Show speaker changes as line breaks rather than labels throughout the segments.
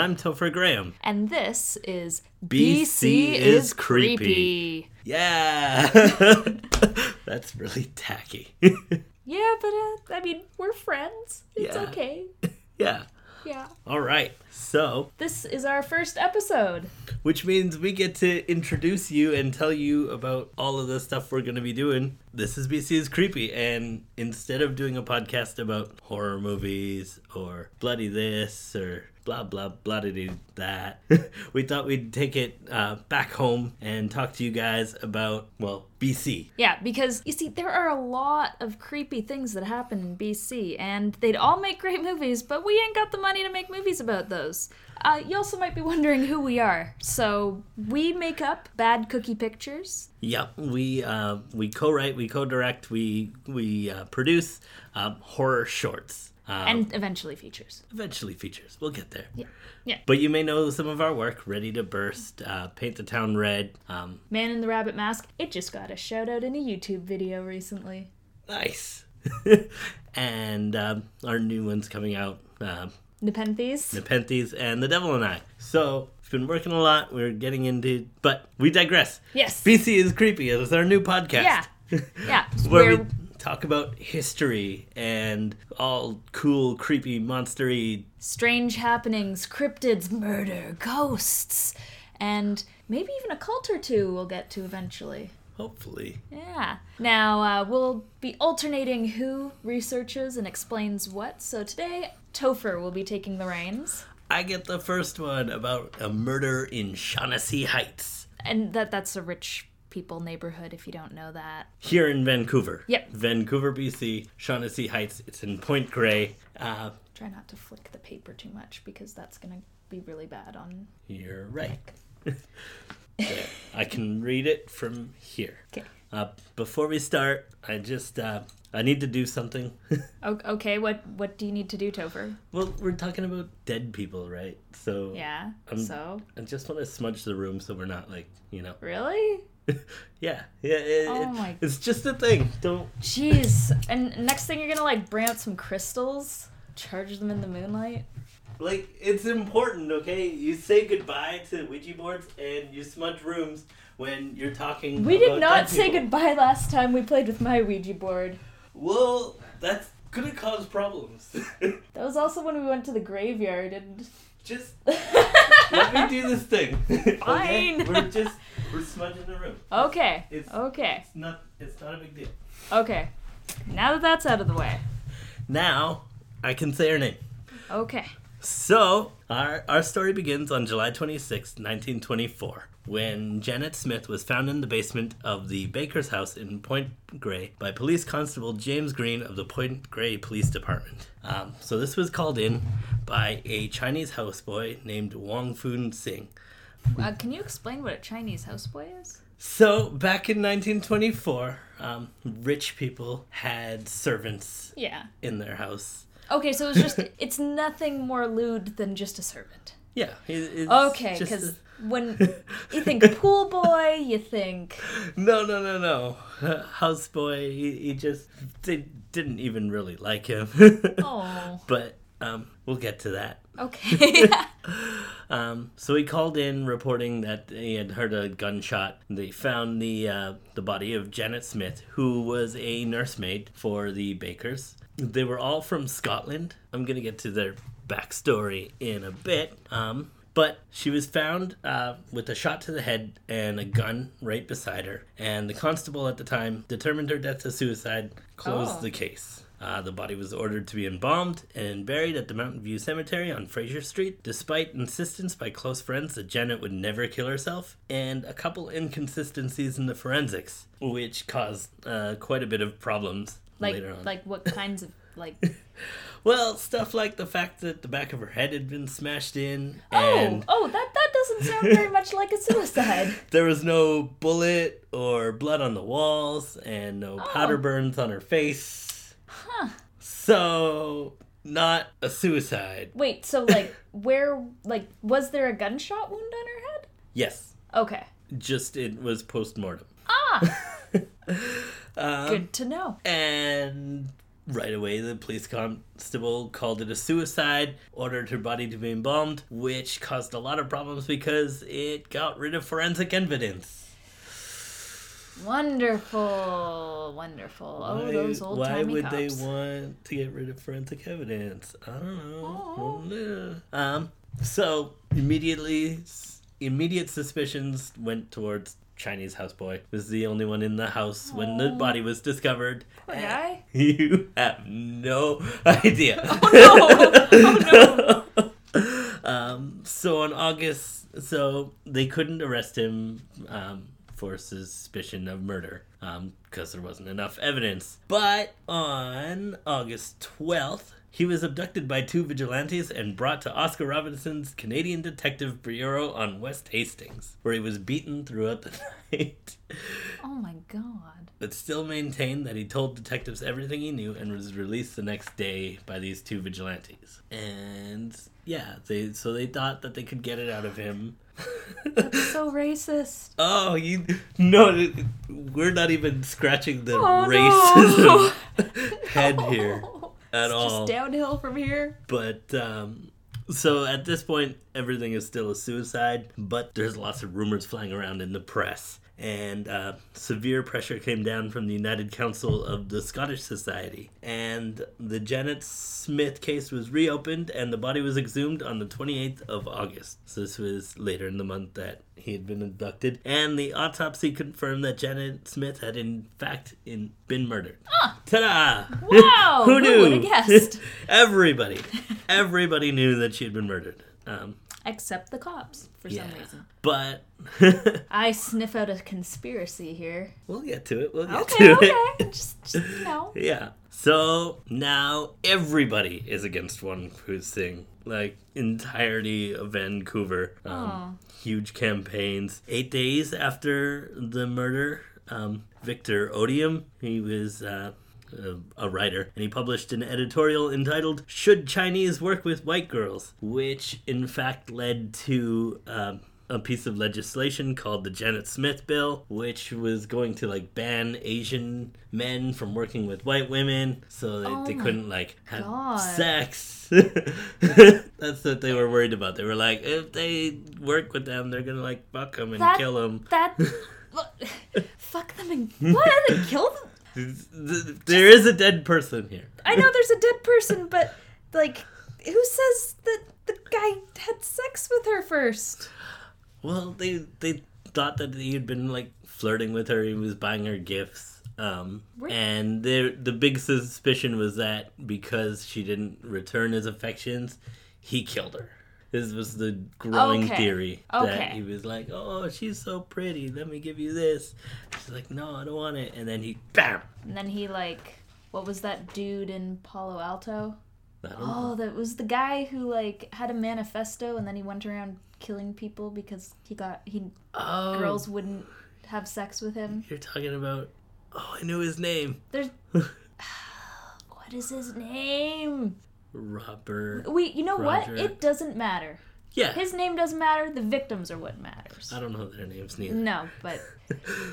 And I'm Topher Graham.
and this is
BC is creepy. Yeah! That's really tacky.
Yeah, but uh, I mean, we're friends. It's
Yeah.
okay.
yeah.
Yeah.
All right. So,
This is our first episode.
which means we get to introduce you and tell you about all of the stuff we're going to be doing. This is BC is Creepy. And instead of doing a podcast about horror movies or bloody this or blah, blah, blah, dee that, we thought we'd take it uh, back home and talk to you guys about, well, BC.
Yeah, because you see, there are a lot of creepy things that happen in BC, and they'd all make great movies, but we ain't got the money to make movies about those. Uh, you also might be wondering who we are. So, we make up Bad Cookie Pictures.
Yep, we uh, we co-write, we co-direct, we we uh, produce um, horror shorts. Um,
And eventually features.
eventually features. We'll get there.
Yeah. Yeah.
But you may know some of our work: Ready to Burst, uh, Paint the Town Red. Um,
Man in the Rabbit Mask, it just got a shout out in a YouTube video recently.
nice. and um, our new one's coming out. Um,
Nepenthes?
Nepenthes and The Devil and I. So we've been working a lot. We're getting into, but we digress.
Yes.
BC is creepy. It's our new podcast.
Yeah. Yeah.
where
Where
we talk about history and all cool, creepy, monstery.
strange happenings, cryptids, murder, ghosts, and maybe even a cult or two we'll get to eventually.
Hopefully,
Yeah. Now, uh, we'll be alternating who researches and explains what. So today, Topher will be taking the reins.
I get the first one about a murder in Shaughnessy Heights
And that that's a rich people neighborhood if you don't know that.
here in Vancouver.
Yep.
Vancouver, BC, Shaughnessy Heights. It's in Point Grey. Uh,
Try not to flick the paper too much because that's going to be really bad on.
you're right. I can read it from here.
Okay.
Uh, before we start, I just uh, I need to do something.
Okay, what what do you need to do, Topher?
well, we're talking about dead people, right? So
Yeah.
Um,
so,
I just want to smudge the room so we're not like, you know.
really?
Yeah, yeah. It,
Oh my-
It's just a thing. Don't.
Jeez. And next thing you're gonna like bring out some crystals, charge them in the moonlight.
Like, it's important, okay? You say goodbye to Ouija boards and you smudge rooms when you're talking.
We did not say
people.
goodbye last time we played with my Ouija board.
Well, that's gonna cause problems.
That was also when we went to the graveyard and.
just let me do this thing. okay?
Fine.
We're just we're smudging the room.
Okay.
It's-
Okay.
It's not. It's not a big deal.
Okay. Now that that's out of the way.
Now I can say her name.
Okay.
So, our, our story begins on July 26, 1924, when Janet Smith was found in the basement of the Baker's house in Point Grey by Police Constable James Green of the Point Grey Police Department. Um, so, this was called in by a Chinese houseboy named Wong Foon Sing.
Uh, can you explain what a Chinese houseboy is?
So, back in 1924, um, rich people had servants
Yeah.
in their house.
Okay, so it's just it's nothing more lewd than just a servant.
Yeah.
Okay, because
a-
when you think pool boy, you think
No, no, no, no. Houseboy, he, he just they didn't even really like him.
oh,
but um, we'll get to that.
okay.
Um, so he called in reporting that he had heard a gunshot. They found the uh, the body of Janet Smith, who was a nursemaid for the Bakers. They were all from Scotland. I'm gonna get to their backstory in a bit. Um, but she was found uh, with a shot to the head and a gun right beside her. And the constable at the time determined her death as suicide, closed
Oh.
the case. Uh, the body was ordered to be embalmed and buried at the Mountain View Cemetery on Fraser Street, despite insistence by close friends that Janet would never kill herself, and a couple inconsistencies in the forensics, which caused uh, quite a bit of problems
like
later on.
like what kinds of like
well, stuff like the fact that the back of her head had been smashed in,
oh
and
oh that that doesn't sound very much like a suicide.
there was no bullet or blood on the walls, and no powder
Oh.
burns on her face.
Huh.
So, not a suicide.
Wait, so like where like was there a gunshot wound on her head?
Yes,
Okay.
just it was post mortem.
Ah,
Um,
good to know.
And Right away, the police constable called it a suicide, ordered her body to be embalmed, which caused a lot of problems because it got rid of forensic evidence.
Wonderful, wonderful. Oh,
Why-
those old
Why would
cops.
they want to get rid of forensic evidence? I don't know. Um. So immediately, immediate suspicions went towards Chinese houseboy. Was the only one in the house when the body was discovered.
Poor guy.
You have no idea.
Oh no! Oh
um, so on August, so they couldn't arrest him um, for suspicion of murder um, because there wasn't enough evidence. But on August 12th, he was abducted by two vigilantes and brought to Oscar Robinson's Canadian Detective Bureau on West Hastings, where he was beaten throughout the night.
Oh my god.
But still maintained that he told detectives everything he knew and was released the next day by these two vigilantes. And yeah, they so they thought that they could get it out of him.
That's so racist.
oh, you no, we're not even scratching the
Oh,
racism head here
No.
At
It's
all.
Just downhill from here.
But um so at this point everything is still a suicide, but there's lots of rumors flying around in the press. And uh, severe pressure came down from the United Council of the Scottish Society. And the Janet Smith case was reopened and the body was exhumed on the 28th of August. So this was later in the month that he had been abducted. And the autopsy confirmed that Janet Smith had in fact in, been murdered. Ah! Ta-da!
Wow!
Who
who
knew?
would've guessed?
Everybody, everybody knew that she had been murdered. Um,
Except the cops, for
yeah,
some reason.
but
I sniff out a conspiracy here.
we'll get to it. We'll get
Okay,
to
okay.
it.
just, just, you know.
Yeah. So now everybody is against Wong Foon Sing. Like entirety of Vancouver. Um, Huge campaigns. Eight days after the murder, um, Victor Odlum, he was uh, a, a writer, and he published an editorial entitled "Should Chinese Work with White Girls," which in fact led to. Um, a piece of legislation called the Janet Smith Bill, which was going to like ban Asian men from working with white women, so that
Oh
they couldn't like have
God.
sex. That's what they were worried about. They were like, if they work with them, they're gonna like fuck them and
That-
kill them.
That. Fuck them and. What? Kill them?
There is a dead person here.
I know there's a dead person, but, like, who says that the guy had sex with her first?
Well, they they thought that he had been like flirting with her. He was buying her gifts. Um,
Right.
and the the big suspicion was that because she didn't return his affections, he killed her. This was the growing
Okay.
theory that
Okay.
he was like, "Oh, she's so pretty. Let me give you this." She's like, "No, I don't want it." And then he, bam.
And then he, like. What was that dude in Palo Alto?
Don't oh, know.
Oh, that was the guy who, like, had a manifesto and then he went around killing people because he got. he
Oh,
Girls wouldn't have sex with him.
You're talking about. Oh, I knew his name.
There's. what is his name?
Robert.
Wait, you know what? It doesn't matter.
Yeah.
His name doesn't matter. The victims are what matters.
I don't know their names neither.
No, but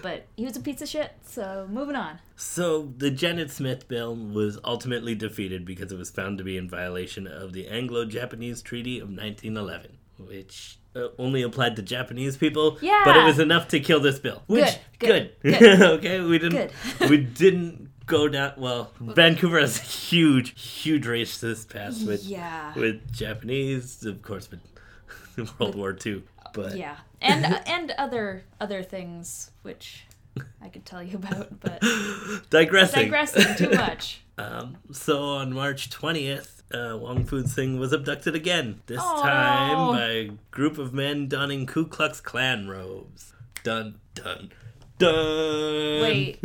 but he was a piece of shit. So moving on.
So the Janet Smith bill was ultimately defeated because it was found to be in violation of the Anglo-Japanese Treaty of 1911, which uh, only applied to Japanese people.
Yeah.
But it was enough to kill this bill. Which
Good,
good.
good,
okay, we didn't. we didn't go down. Well, Vancouver has a huge, huge racist past with
yeah.
with Japanese, of course, with World War II. But
Yeah, and uh, and other other things which I could tell you about, but
digressing.
digressing too much.
Um, so on March 20th, uh, Wong Foon Sing was abducted again. This
Oh,
time
no.
by a group of men donning Ku Klux Klan robes. Dun dun dun.
Wait.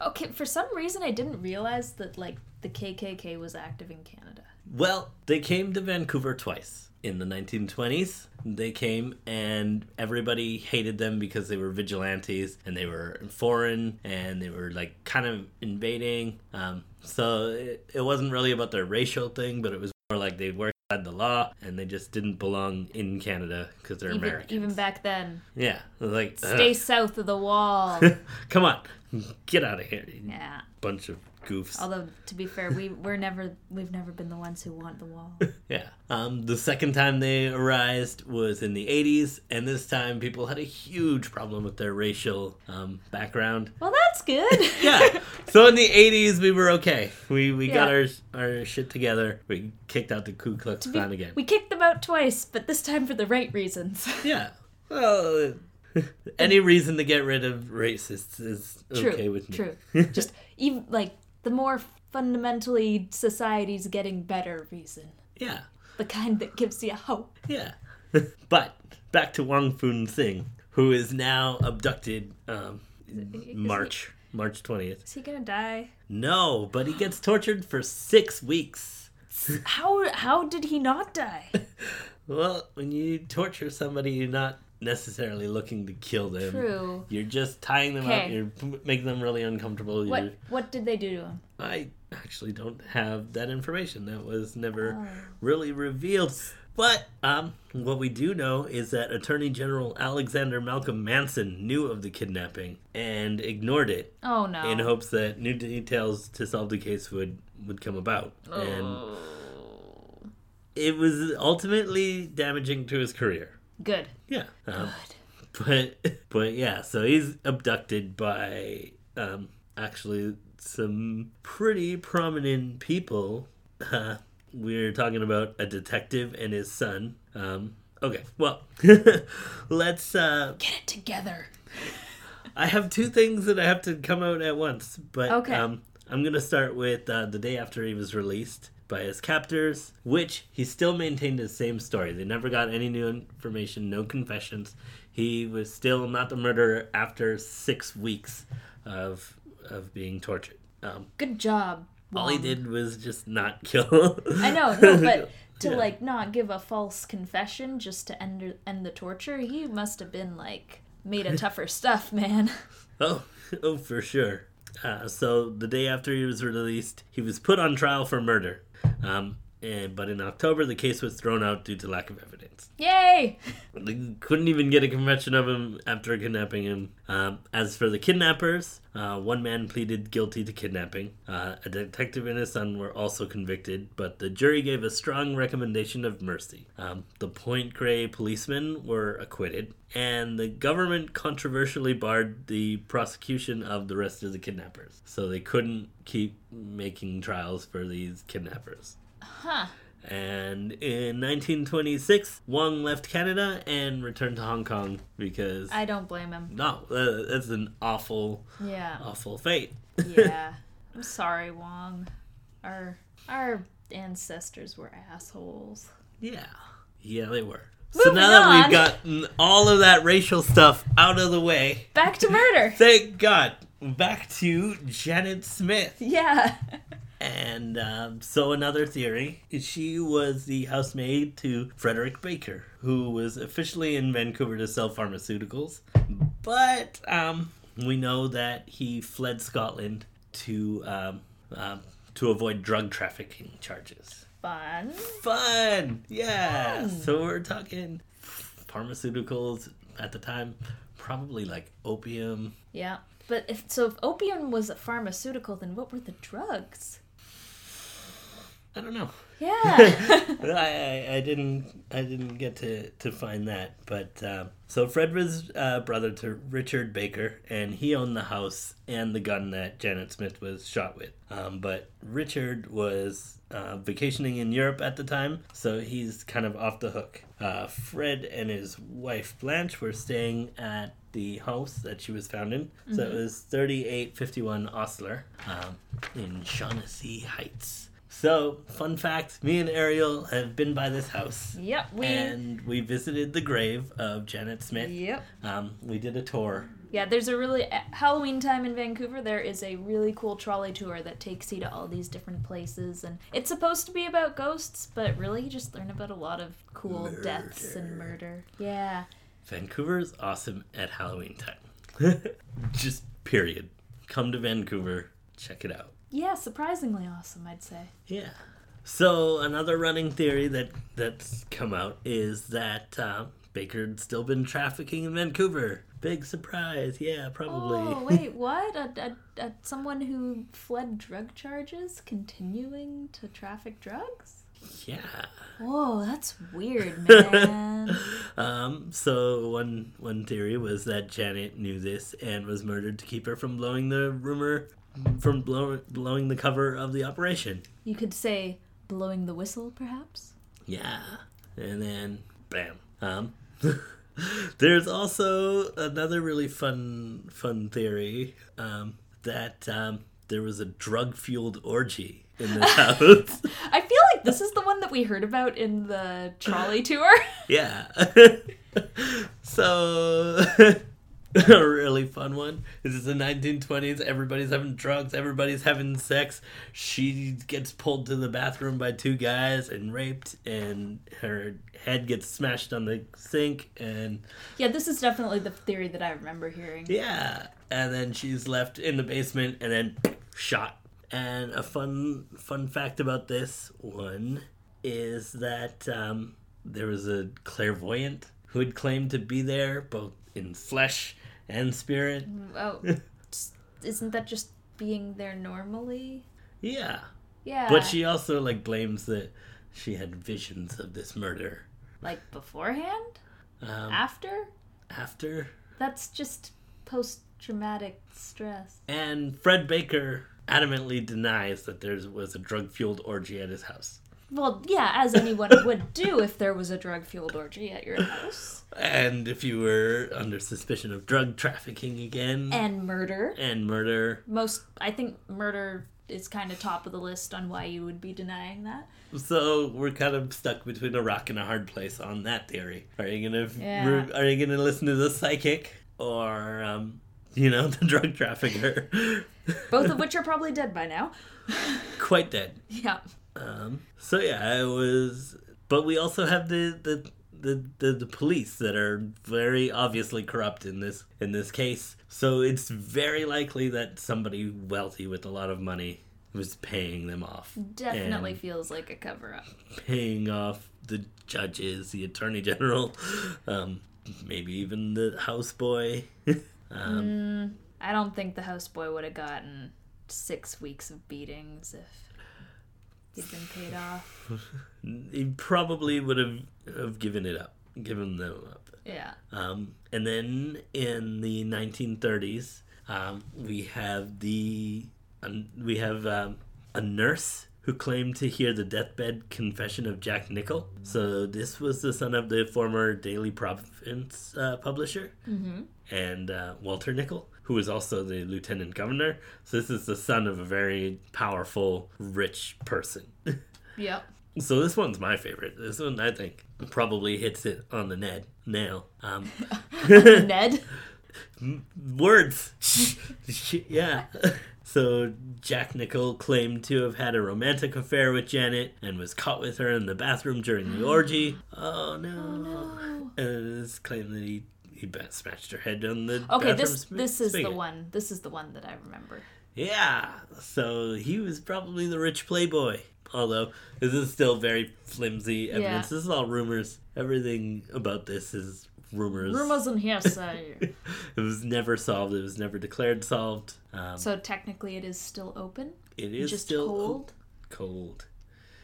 Okay, for some reason I didn't realize that like the KKK was active in Canada.
Well, they came to Vancouver twice. In the 1920s, they came and everybody hated them because they were vigilantes and they were foreign and they were like kind of invading. Um, so it, it wasn't really about their racial thing, but it was more like they worked outside the law and they just didn't belong in Canada because they're
Even
Americans.
even back then.
yeah, like
Stay
ugh.
south of the wall.
Come on, get out of here, you
yeah.
bunch of goofs.
Although to be fair, we we're never we've never been the ones who want the wall.
Yeah. Um, the second time they arised was in the 80s, and this time people had a huge problem with their racial um, background.
Well, that's good.
Yeah. so in the 80s, we were okay. We we got our our shit together. We kicked out the Ku Klux Klan again.
We kicked them out twice, but this time for the right reasons.
Yeah. Well, any reason to get rid of racists is
True.
okay with me.
True. Just even like the more fundamentally society's getting better reason,
Yeah.
the kind that gives you hope.
Yeah. but back to Wong Foon Sing, who is now abducted um, March March 20th.
Is he gonna die?
No, but he gets tortured for 6 weeks.
How how did he not die?
Well, when you torture somebody, you're not necessarily looking to kill them.
True.
You're just tying them up. You're making them really uncomfortable. You're,
What what did they do to him?
I actually don't have that information. That was never
Oh.
really revealed. But um, what we do know is that Attorney General Alexander Malcolm Manson knew of the kidnapping and ignored it
Oh no.
in hopes that new details to solve the case would would come about. And
Oh.
it was ultimately damaging to his career.
Good.
Yeah. Um,
Good.
but but yeah, so he's abducted by um, actually some pretty prominent people. Uh, we're talking about a detective and his son. Um, okay, well, let's. Uh,
Get it together.
I have two things that I have to come out at once, but
Okay.
um, I'm gonna start with uh, the day after he was released by his captors, which he still maintained his same story. They never got any new information, no confessions. He was still not the murderer after six weeks of of being tortured. Um,
Good job.
all he did was just not kill.
I know, no, but to
Yeah.
like not give a false confession just to end end the torture, he must have been like made of tougher stuff, man.
Oh, oh, for sure. Uh, so the day after he was released, he was put on trial for murder. Um, and, but in October, the case was thrown out due to lack of evidence.
Yay!
They couldn't even get a confession of him after kidnapping him. Um, as for the kidnappers, uh, one man pleaded guilty to kidnapping. Uh, a detective and his son were also convicted, but the jury gave a strong recommendation of mercy. Um, the Point Grey policemen were acquitted, and the government controversially barred the prosecution of the rest of the kidnappers. So they couldn't keep making trials for these kidnappers.
Huh.
And in 1926, Wong left Canada and returned to Hong Kong because
I don't blame him.
no, uh, that's an awful,
Yeah.
awful fate.
Yeah. I'm sorry, Wong. Our our ancestors were assholes.
Yeah, yeah, they were. so
Moving
now that
on.
we've gotten all of that racial stuff out of the way,
Back to murder.
thank God, back to Janet Smith.
yeah.
And um, so another theory is she was the housemaid to Frederick Baker, who was officially in Vancouver to sell pharmaceuticals, but um, we know that he fled Scotland to um, um, to avoid drug trafficking charges.
Fun.
Fun, yeah.
Fun.
So we're talking pharmaceuticals at the time, probably like opium.
Yeah. But if so if opium was a pharmaceutical, then what were the drugs?
I don't know.
Yeah.
I, I, I didn't I didn't get to, to find that, but um, so Fred was uh, brother to Richard Baker, and he owned the house and the gun that Janet Smith was shot with. Um, but Richard was uh, vacationing in Europe at the time, so he's kind of off the hook. Uh, Fred and his wife Blanche were staying at the house that she was found in. So it was 3851 Osler um, in Shaughnessy Heights. So, fun fact me and Ariel have been by this house.
yep. We
And we visited the grave of Janet Smith.
Yep.
Um, we did a tour.
Yeah, there's a really at Halloween time in Vancouver. There is a really cool trolley tour that takes you to all these different places, and it's supposed to be about ghosts, but really you just learn about a lot of cool deaths and murder. Yeah,
Vancouver is awesome at Halloween time. Just period. Come to Vancouver, check it out.
Yeah, surprisingly awesome, I'd say.
Yeah. So another running theory that that's come out is that uh, Baker had still been trafficking in Vancouver. Big surprise, yeah, probably.
Oh, wait, what? A, a, a, someone who fled drug charges continuing to traffic drugs?
yeah.
Whoa, that's weird, man.
Um, so one one theory was that Janet knew this and was murdered to keep her from blowing the rumor from blow, blowing the cover of the operation.
you could say blowing the whistle, perhaps?
Yeah. And then bam. Um there's also another really fun fun theory um that um there was a drug fueled orgy in the house.
I feel like this is the one that we heard about in the trolley tour.
yeah. so a really fun one. This is the 1920s. Everybody's having drugs. Everybody's having sex. She gets pulled to the bathroom by two guys and raped, and her head gets smashed on the sink. And
yeah, this is definitely the theory that I remember hearing.
yeah, and then she's left in the basement and then shot. And a fun fun fact about this one is that um, there was a clairvoyant who had claimed to be there both in flesh and spirit.
Oh, isn't that just being there normally?
Yeah.
Yeah.
But she also like blames that she had visions of this murder.
like beforehand,
Um,
after.
after
That's just post-traumatic stress.
and Fred Baker adamantly denies that there was a drug fueled orgy at his house.
Well, yeah, as anyone would do if there was a drug-fueled orgy at your house
And if you were under suspicion of drug trafficking again
and murder.
and murder,
Most, I think, murder is kind of top of the list on why you would be denying that.
so we're kind of stuck between a rock and a hard place on that theory. Are you gonna
Yeah.
are you gonna listen to the psychic or um, you know the drug trafficker?
Both of which are probably dead by now.
Quite dead.
Yeah.
Um, so yeah, it was. But we also have the the. The, the, the police that are very obviously corrupt in this in this case so it's very likely that somebody wealthy with a lot of money was paying them off
Definitely feels like a cover-up.
paying off the judges the attorney general um, maybe even the houseboy um,
I don't think the houseboy would have gotten six weeks of beatings if he'd been paid off.
he probably would have, have given it up given them up
Yeah.
Um, and then in the 1930s, um, we have the um, we have um, a nurse who claimed to hear the deathbed confession of Jack Nichol. So this was the son of the former Daily Province uh, publisher and uh, Walter Nichol, who was also the lieutenant governor. So this is the son of a very powerful, rich person.
Yep.
So this one's my favorite. This one I think probably hits it on the Ned nail. Um,
Ned.
words. yeah. So Jack Nichol claimed to have had a romantic affair with Janet and was caught with her in the bathroom during the orgy. Oh no!
no.
And it's claimed that he he smashed her head on the
Okay, this
sp-
this is the one. This is the one that I remember.
Yeah. So he was probably the rich playboy. Although this is still very flimsy evidence.
Yeah.
This is all rumors. Everything about this is rumors.
Rumors and hearsay.
it was never solved. It was never declared solved. Um,
so technically, it is still open.
it is
Just
still
cold.
cold.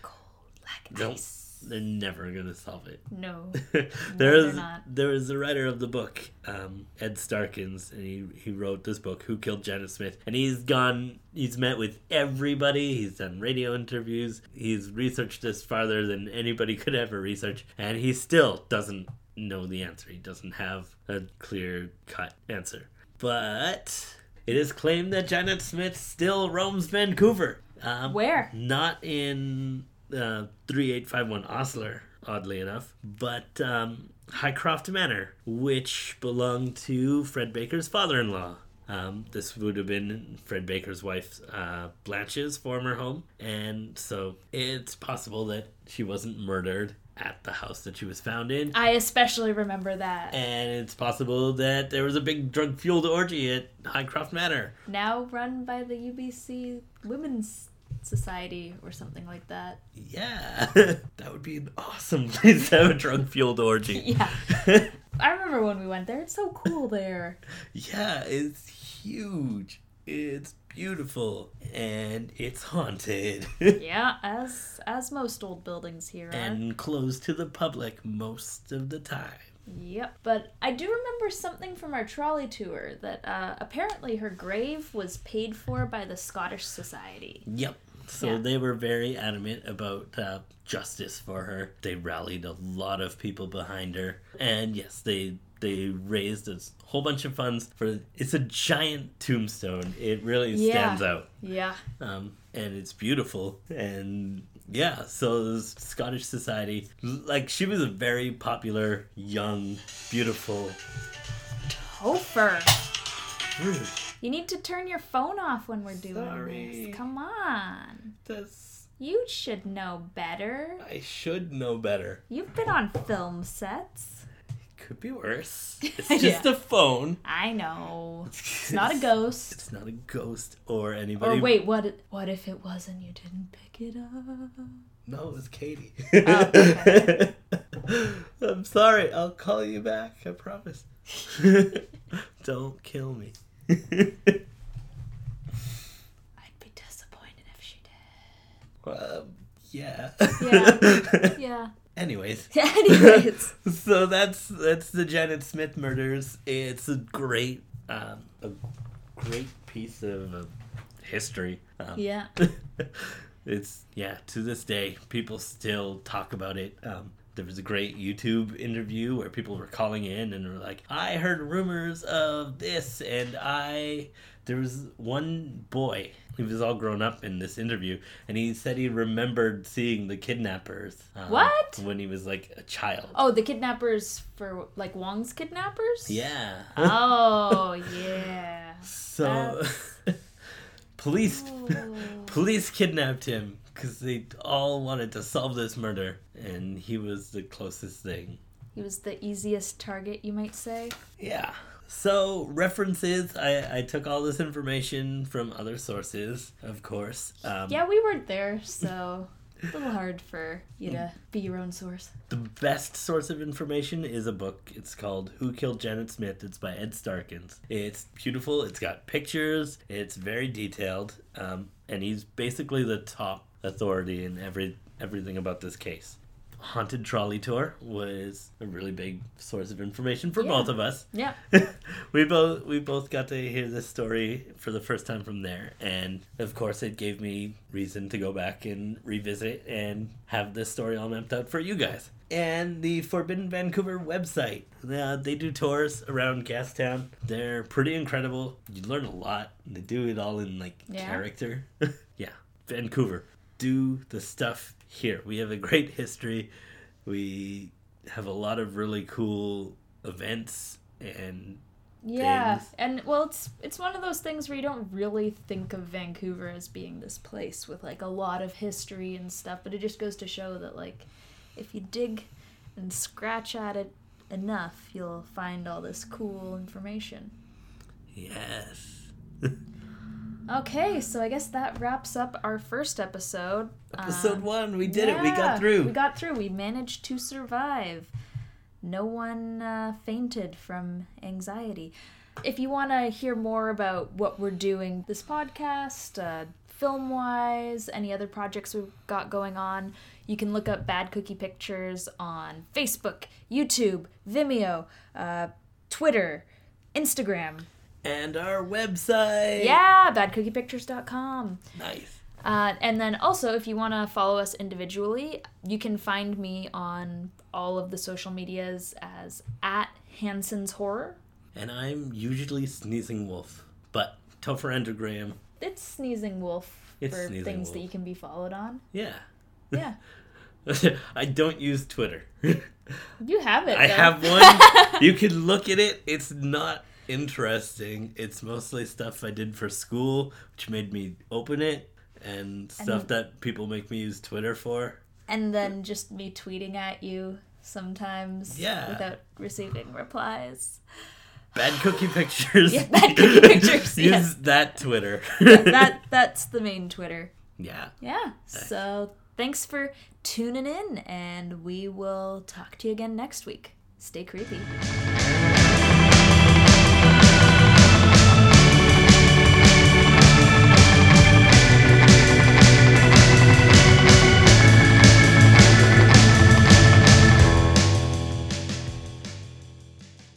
Cold.
Like
Nope.
ice.
They're never gonna solve it.
No.
there
they're
is
not.
there is the writer of the book, um, Ed Starkins, and he he wrote this book, Who Killed Janet Smith, and he's gone. He's met with everybody. He's done radio interviews. He's researched this farther than anybody could ever research, and he still doesn't know the answer. He doesn't have a clear cut answer. But it is claimed that Janet Smith still roams Vancouver. Um,
Where?
not in uh, 3851 Osler, oddly enough, but um, Hycroft Manor, which belonged to Fred Baker's father in law. Um, this would have been Fred Baker's wife, uh, Blanche's former home, and so it's possible that she wasn't murdered at the house that she was found in.
I especially remember that.
And it's possible that there was a big drug fueled orgy at Hycroft Manor.
Now run by the UBC women's Society or something like that.
Yeah, that would be an awesome place to have a drug fueled orgy.
Yeah. I remember when we went there. It's so cool there.
yeah, it's huge. It's beautiful and it's haunted
Yeah, as as most old buildings here are.
and closed to the public most of the time.
Yep. But I do remember something from our trolley tour that uh, apparently her grave was paid for by the Scottish Society.
Yep. So
Yeah.
they were very adamant about uh, justice for her. They rallied a lot of people behind her, and yes, they they raised a whole bunch of funds for. It's a giant tombstone. It really
Yeah.
stands out,
Yeah.
um, and it's beautiful. And yeah, so Scottish Society, like she was a very popular, young, beautiful.
Topher. You need to turn your phone off when we're doing
Sorry.
this. Come on.
That's
You should know better.
I should know better.
You've been on film sets.
Could be worse. It's
Yeah.
just a phone.
I know. It's not a ghost.
It's not a ghost or anybody.
Or wait, what? What if it was and you didn't pick it up?
No, it was Katie.
Oh, okay.
I'm sorry. I'll call you back. I promise. Don't kill me.
I'd be disappointed if she did.
um, yeah.
Yeah. Yeah.
Anyways,
did. Anyways.
so that's that's the Janet Smith murders. It's a great, um, a great piece of uh, history. Um,
Yeah.
it's yeah to this day people still talk about it um, there was a great youtube interview where people were calling in and were like i heard rumors of this and i there was one boy he was all grown up in this interview and he said he remembered seeing the kidnappers um,
What?
when he was like a child
Oh, the kidnappers for like Wong's kidnappers?
yeah
Oh, yeah.
so police police kidnapped him because they all wanted to solve this murder and he was the closest thing.
He was the easiest target, you might say.
yeah. So references i i took all this information from other sources of course. Um,
Yeah, we weren't there, so it's a little hard for you to be your own source.
the best source of information is a book. It's called who killed janet smith? It's by ed starkins. It's beautiful. It's got pictures. It's very detailed. Um, and he's basically the top authority in every everything about this case. Haunted trolley tour was a really big source of information for
Yeah.
both of us.
Yeah.
we both we both got to hear this story for the first time from there. And of course it gave me reason to go back and revisit and have this story all mapped out for you guys. And the forbidden vancouver website. Uh, they do tours around gastown. They're pretty incredible. You learn a lot. They do it all in like
Yeah.
character. Yeah. Vancouver do the stuff here we have a great history we have a lot of really cool events and
Yeah,
things.
and well, it's it's one of those things where you don't really think of Vancouver as being this place with like a lot of history and stuff, but it just goes to show that like if you dig and scratch at it enough, you'll find all this cool information.
Yes.
Okay, so I guess that wraps up our first episode.
Episode
Um,
one, we did it. We got through.
We got through. We managed to survive. No one uh, fainted from anxiety. If you want to hear more about what we're doing, this podcast, uh, film wise, any other projects we've got going on, you can look up Bad Cookie Pictures on Facebook, YouTube, Vimeo, uh, Twitter, Instagram.
And our website.
Yeah, badcookiepictures.com.
Nice.
Uh, and then also, if you want to follow us individually, you can find me on all of the social medias as at Hanson's Horror.
And I'm usually Sneezing Wolf, but Topher Endergraham,
It's Sneezing Wolf
It's
for
Sneezing
things that you can be followed on.
yeah.
Yeah.
I don't use Twitter.
You have it.
I
though.
have one. you can look at it. It's not interesting. It's mostly stuff I did for school, which made me open it, and stuff that people make me use Twitter for.
and then just me tweeting at you sometimes
Yeah.
without receiving replies.
Bad cookie pictures.
Yeah, Bad Cookie Pictures,
Use
yes.
that Twitter.
that that's the main Twitter.
Yeah.
Yeah. So thanks for tuning in, and we will talk to you again next week. Stay creepy.